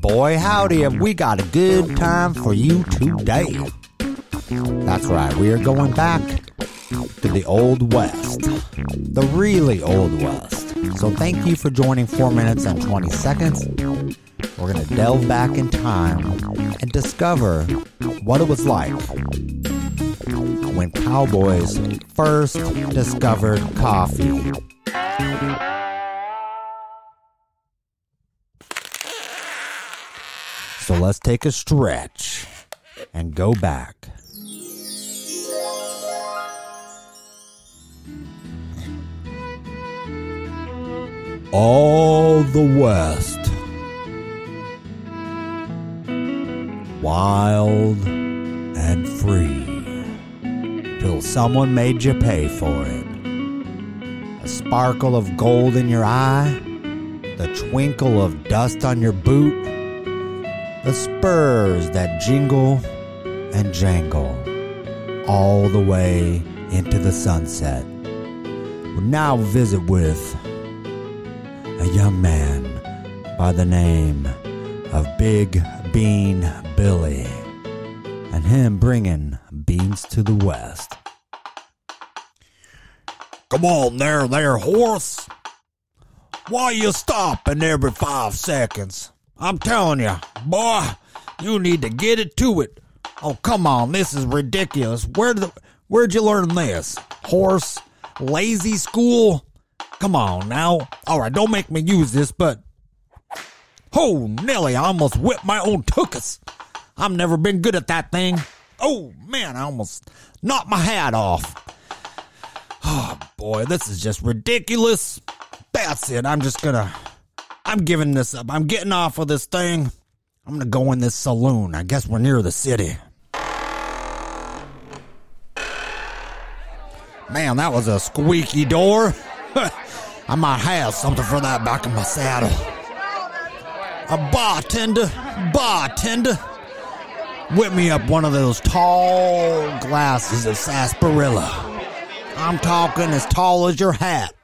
Boy, howdy, have we got a good time for you today. That's right, we are going back to the Old West, the really Old West. So thank you for joining 4 minutes and 20 seconds. We're going to delve back in time and discover what it was like when cowboys first discovered coffee. So let's take a stretch and go back. All the West. Wild and free. Till someone made you pay for it. A sparkle of gold in your eye. The twinkle of dust on your boot. The spurs that jingle and jangle all the way into the sunset. We'll now visit with a young man by the name of Big Bean Billy, and him bringing beans to the West. Come on there, there, horse. Why you stopping every five seconds? I'm telling you, boy, you need to get it to it. Oh, come on, this is ridiculous. Where the, where'd you learn this? Horse, lazy school? Come on now. All right, don't make me use this, but. Oh, Nelly, I almost whipped my own tuchus. I've never been good at that thing. Oh, man, I almost knocked my hat off. Oh, boy, this is just ridiculous. That's it. I'm just gonna. I'm giving this up. I'm getting off of this thing. I'm gonna go in this saloon. I guess we're near the city. Man, that was a squeaky door. I might have something for that back in my saddle. A bartender, bartender, whip me up one of those tall glasses of sarsaparilla. I'm talking as tall as your hat.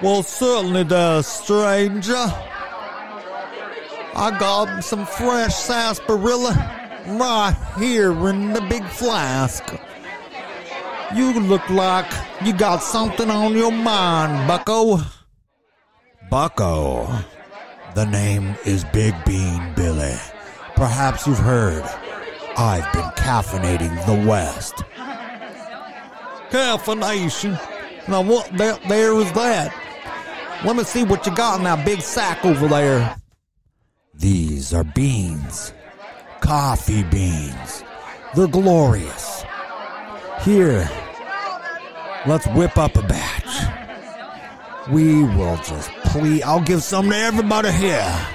Well, certainly there, stranger. I got some fresh sarsaparilla right here in the big flask. You look like you got something on your mind, bucko. Bucko. The name is Big Bean Billy. Perhaps you've heard. I've been caffeinating the West. Caffeination? Now what the, there is that? Let me see what you got in that big sack over there. These are beans. Coffee beans. They're glorious. Here, let's whip up a batch. We will just please. I'll give some to everybody here.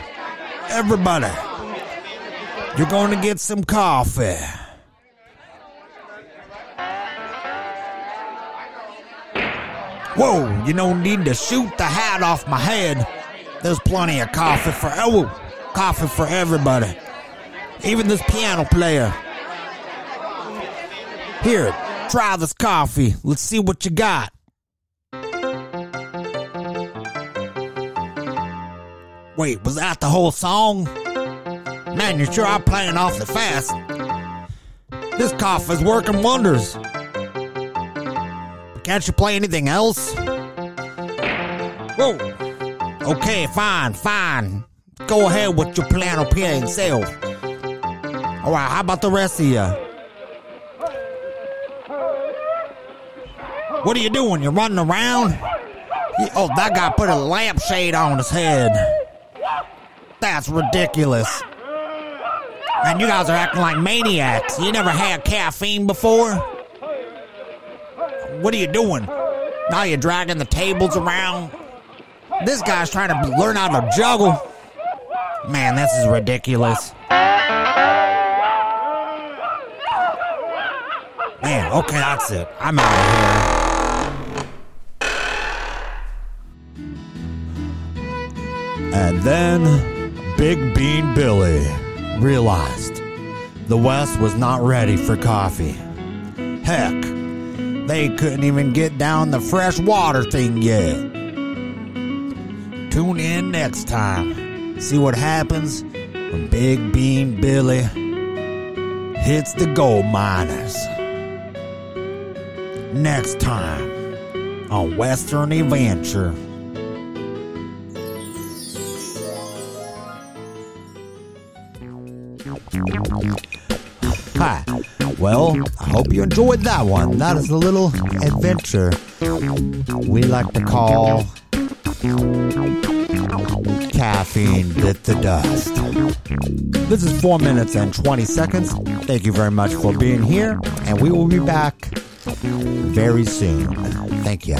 Everybody. You're going to get some coffee. Whoa, you don't need to shoot the hat off my head. There's plenty of coffee for oh, coffee for everybody. Even this piano player. Here, try this coffee. Let's see what you got. Wait, was that the whole song? Man, you sure are playing awfully fast. This cough is working wonders. Can't you play anything else? Whoa. Okay, fine, fine. Go ahead with your piano playing self. Alright, how about the rest of you? What are you doing? You're running around? Oh, that guy put a lampshade on his head. That's ridiculous. And you guys are acting like maniacs. You never had caffeine before? What are you doing? Now you're dragging the tables around? This guy's trying to learn how to juggle. Man, this is ridiculous. Man, okay, that's it. I'm out of here. And then Big Bean Billy realized the West was not ready for coffee. Heck, They couldn't even get down the fresh water thing yet. Tune in next time. See what happens when Big Bean Billy hits the gold miners. Next time on Western Adventure. Hi. Well, I hope you enjoyed that one. That is a little adventure we like to call Caffeine Bit the Dust. This is 4 minutes and 20 seconds. Thank you very much for being here, and we will be back very soon. Thank you.